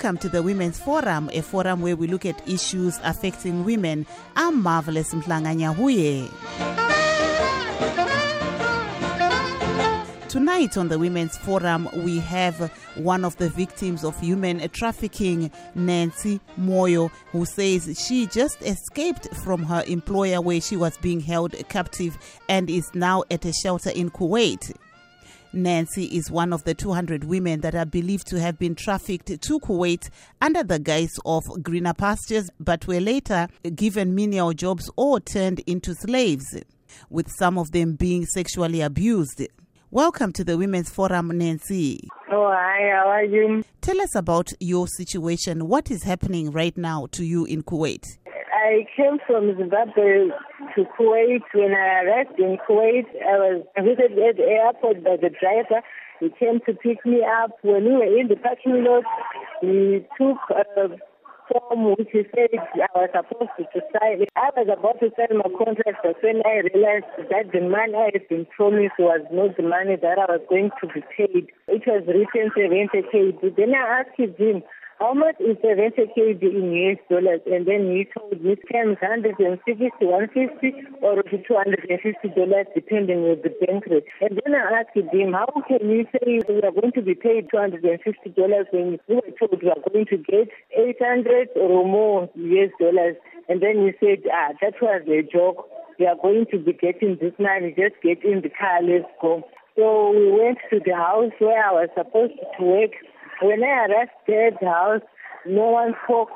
Welcome to the Women's Forum, a forum where we look at issues affecting women. I'm Marvelous Mhlanga Tonight on the Women's Forum, we have one of the victims of human trafficking, Nancy Moyo, who says she just escaped from her employer where she was being held captive and is now at a shelter in Kuwait. Nancy is one of the 200 women that are believed to have been trafficked to Kuwait under the guise of greener pastures, but were later given menial jobs or turned into slaves, with some of them being sexually abused. Welcome to the Women's Forum, Nancy. Oh, hi, how are you? Tell us about your situation. What is happening right now to you in Kuwait? I came from Zimbabwe to Kuwait. When I arrived in Kuwait, I was visited at the airport by the driver. He came to pick me up. When we were in the parking lot, he took a form which he said I was supposed to sign. I was about to sign my contract, but when I realized that the money I had been promised was not the money that I was going to be paid, it was written 70k. Then I asked him, how much is the rental KD in US dollars? And then he told me times 160 to 150 or to 250 dollars depending on the bank rate. And then I asked him, how can you say we are going to be paid 250 dollars when we were told we are going to get 800 or more US dollars? And then he said, ah, that was a joke. We are going to be getting this money. Just get in the car. Let's go. So we went to the house where I was supposed to work. When I arrived at the house, no one spoke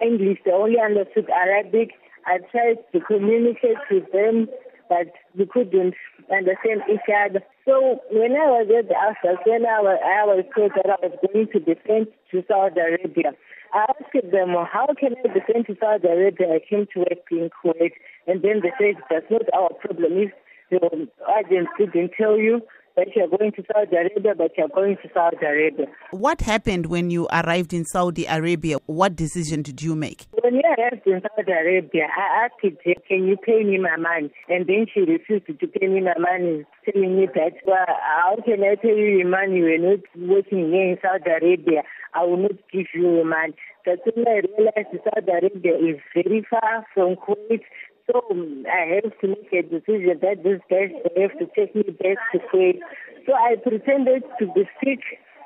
English. They only understood Arabic. I tried to communicate with them, but we couldn't understand each other. So when I was at the house, when I was, I was told that I was going to be sent to Saudi Arabia. I asked them, how can I be sent to Saudi Arabia? I came to work in Kuwait. And then they said, that's not our problem. If the agents didn't tell you, that you're going to Saudi Arabia, but you're going to Saudi Arabia. What happened when you arrived in Saudi Arabia? What decision did you make? When you arrived in Saudi Arabia, I asked her, can you pay me my money? And then she refused to pay me my money, telling me that, well, how can I pay you your money when you're not working here in Saudi Arabia? I will not give you your money. That's when I realized Saudi Arabia is very far from Kuwait. So I have to make a decision that this guys have to take me back to Kuwait. So I pretended to be sick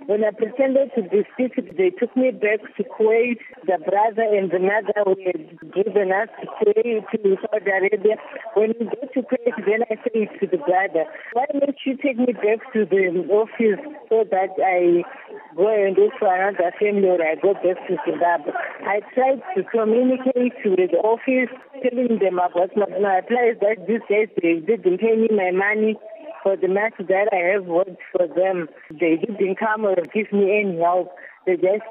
when I pretended to be sick, they took me back to Kuwait. The brother and the mother were given us to Kuwait, to Saudi Arabia. When we go to Kuwait, then I say to the brother, why don't you take me back to the office so that I go and look for another family or I go back to Zimbabwe? I tried to communicate with the office, telling them about my, my plans that these guys, they didn't pay me my money for the match that I have worked for them. They didn't come or give me any help. They just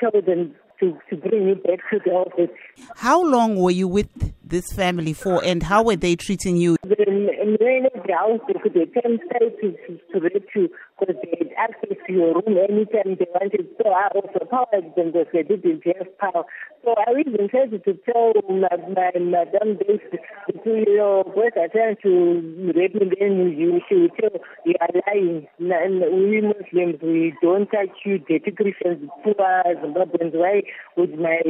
told them to, to bring me back to the office. How long were you with this family for and how were they treating you? Managed the house, they could attend to, to, to, to because they had access to your room anytime they wanted. So I also powered them because they didn't have power. So I even tried to tell my, my Madame Bates, you know, boys are trying to rape me, then you, will tell you are lying. And we Muslims, we don't touch you, dirty Christians, poor Zimbabweans. Why would my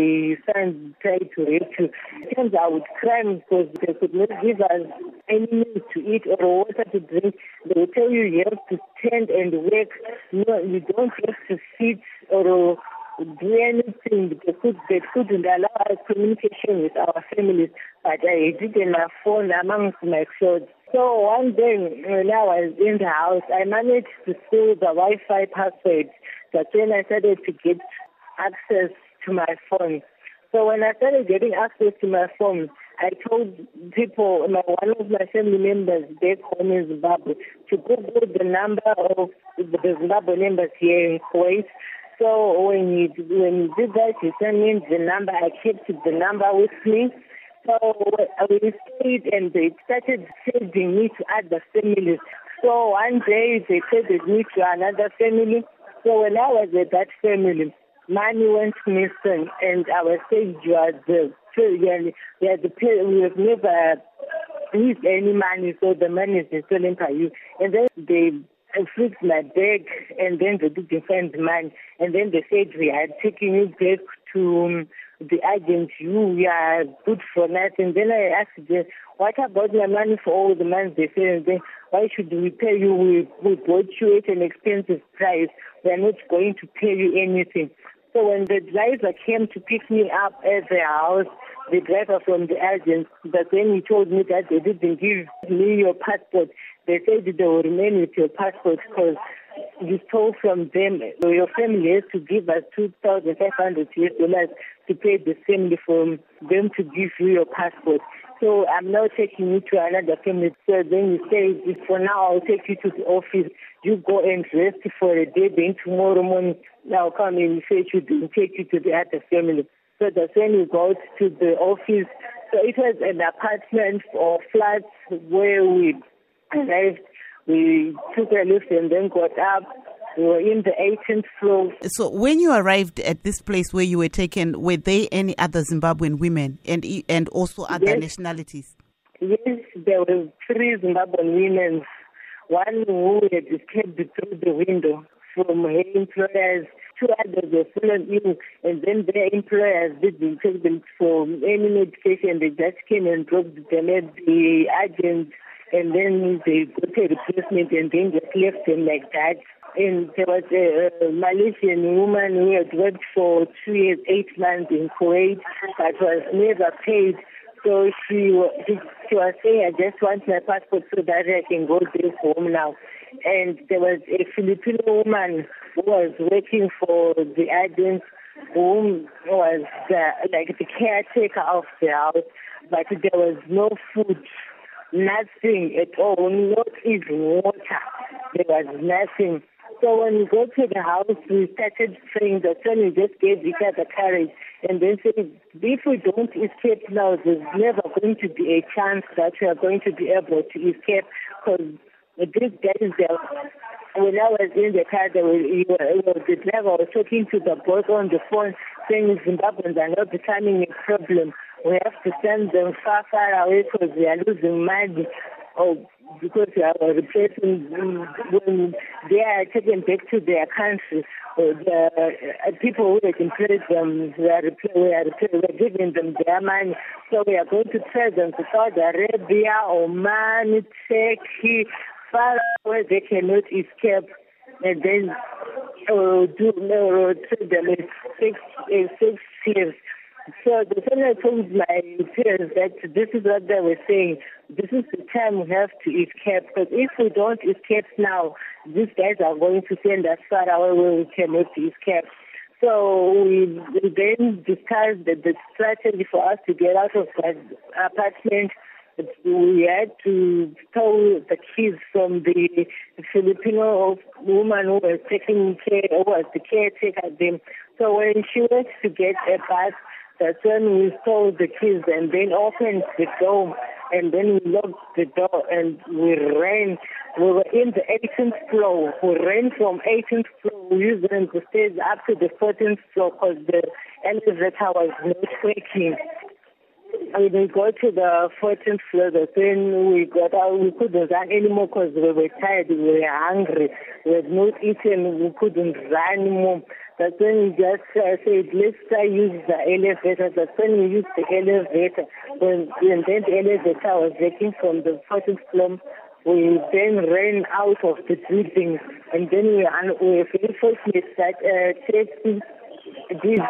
son try to rape you? Sometimes I would cry because they could not give us any meat to eat or water to drink. They will tell you you have to stand and work. No, you don't have to sit or do anything. They, could, they couldn't allow us communication with our families, but I did in my phone amongst my clothes. So one day when I was in the house, I managed to steal the Wi-Fi password. That's when I started to get access to my phone. So when I started getting access to my phone, I told people, my, one of my family members back home in Zimbabwe, to Google the number of the Zimbabwe members here in Kuwait. So when you when you did that, you sent me the number. I kept the number with me. So we stayed and they started sending me to other families. So one day they sent me to another family. So when I was at that family, money went missing and I was saying you are the we are the we have never used any money so the money is stolen by you and then they I fixed my bag and then they didn't the. And then they said we had taken you back to um, the agent, you are good for nothing. Then I asked them, what about my money for all the months they said, then why should we pay you? We, we bought you at an expensive price. We're not going to pay you anything. So when the driver came to pick me up at the house, the driver from the agent, but then he told me that they didn't give me your passport. They said they will remain with your passport because you stole from them. Your family has to give us 2,500 US dollars to pay the family for them to give you your passport. So I'm now taking you to another family. So then you say, for now, I'll take you to the office. You go and rest for a day. Then tomorrow morning, I'll come and fetch you and take you to the other family. So that's when you go to the office. So it was an apartment or flat where we arrived. We took a lift and then got up. We were in the 18th floor. So when you arrived at this place where you were taken, were there any other Zimbabwean women and and also other yes. nationalities? Yes, there were three Zimbabwean women. One who had escaped through the window from her employers. Two others were fallen ill, and then their employers didn't take them for any medication. They just came and dropped them at the agent, and then they got a replacement, and then just left them like that. And there was a, Malaysian woman who had worked for two years, eight months in Kuwait, but was never paid. So she, she, she was saying, I just want my passport so that I can go back home now. And there was a Filipino woman who was working for the agents who was the, like the caretaker of the house, but there was no food, nothing at all, not even water. There was nothing. So when we go to the house, we started saying that when we just gave each other courage and then said, if we don't escape now, there's never going to be a chance that we are going to be able to escape because this guys, when I was in the car, they were, the driver was talking to the boss on the phone saying Zimbabweans are not becoming a problem. We have to send them far, far away because we are losing money. Oh, because our replacing when they are taken back to their country, uh, the uh, people who had employed them are, we are, we are giving them their money. So we are going to send them to Saudi Arabia, Oman, Turkey, far where they cannot escape. And then uh, do uh, treat them six, six years. So the I told my parents that this is what they were saying. This is the time we have to escape because if we don't escape now, these guys are going to send us far away where we cannot escape. So we, we then discussed the, the strategy for us to get out of that apartment. We had to steal the keys from the Filipino woman who was taking care, who was the caretaker. Them. So when she went to get a bus, that's when we stole the keys and then opened the door and then we locked the door and we ran. We were in the 18th floor. We ran from 18th floor. We used the stairs up to the 14th floor because the elevator was not working. And we got to the 14th floor, then we got out. We couldn't run anymore because we were tired. We were hungry. We had not eaten. We couldn't run anymore. That's when we just uh, said, let's try use the elevator. That's when we used the elevator. When, and then the elevator was working from the 14th floor. We then ran out of the building and then we, we were very fortunate that uh, taxi did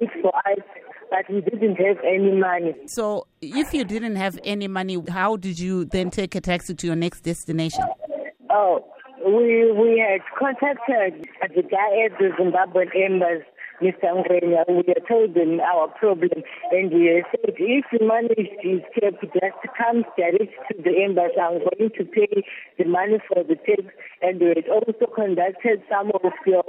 wait for us but we didn't have any money. So, if you didn't have any money, how did you then take a taxi to your next destination? Oh, we we had contacted the guy at the Zimbabwean embassy Mr. Ngwenya, we are told them our problem and we said if you manage to escape, just come direct to the embassy. I'm going to pay the money for the tax. And we had also conducted some of your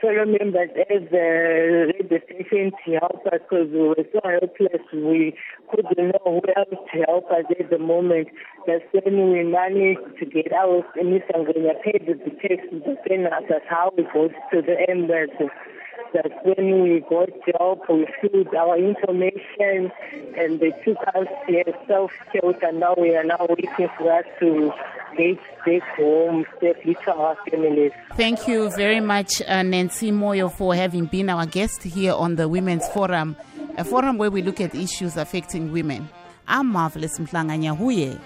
fellow members at the radio station to help us because we were so helpless. We couldn't know who else to help us at the moment. That's when we managed to get out. And Mr. Ngwenya paid the tax. That's how we got to the embassy that when we got job, we filled our information and they took us to self-shelter. And now we are now waiting for us to back, back home safely to our families. Thank you very much, uh, Nancy Moyo, for having been our guest here on the Women's Forum, a forum where we look at issues affecting women. I'm Marvelous Mhlanga Nyahuye.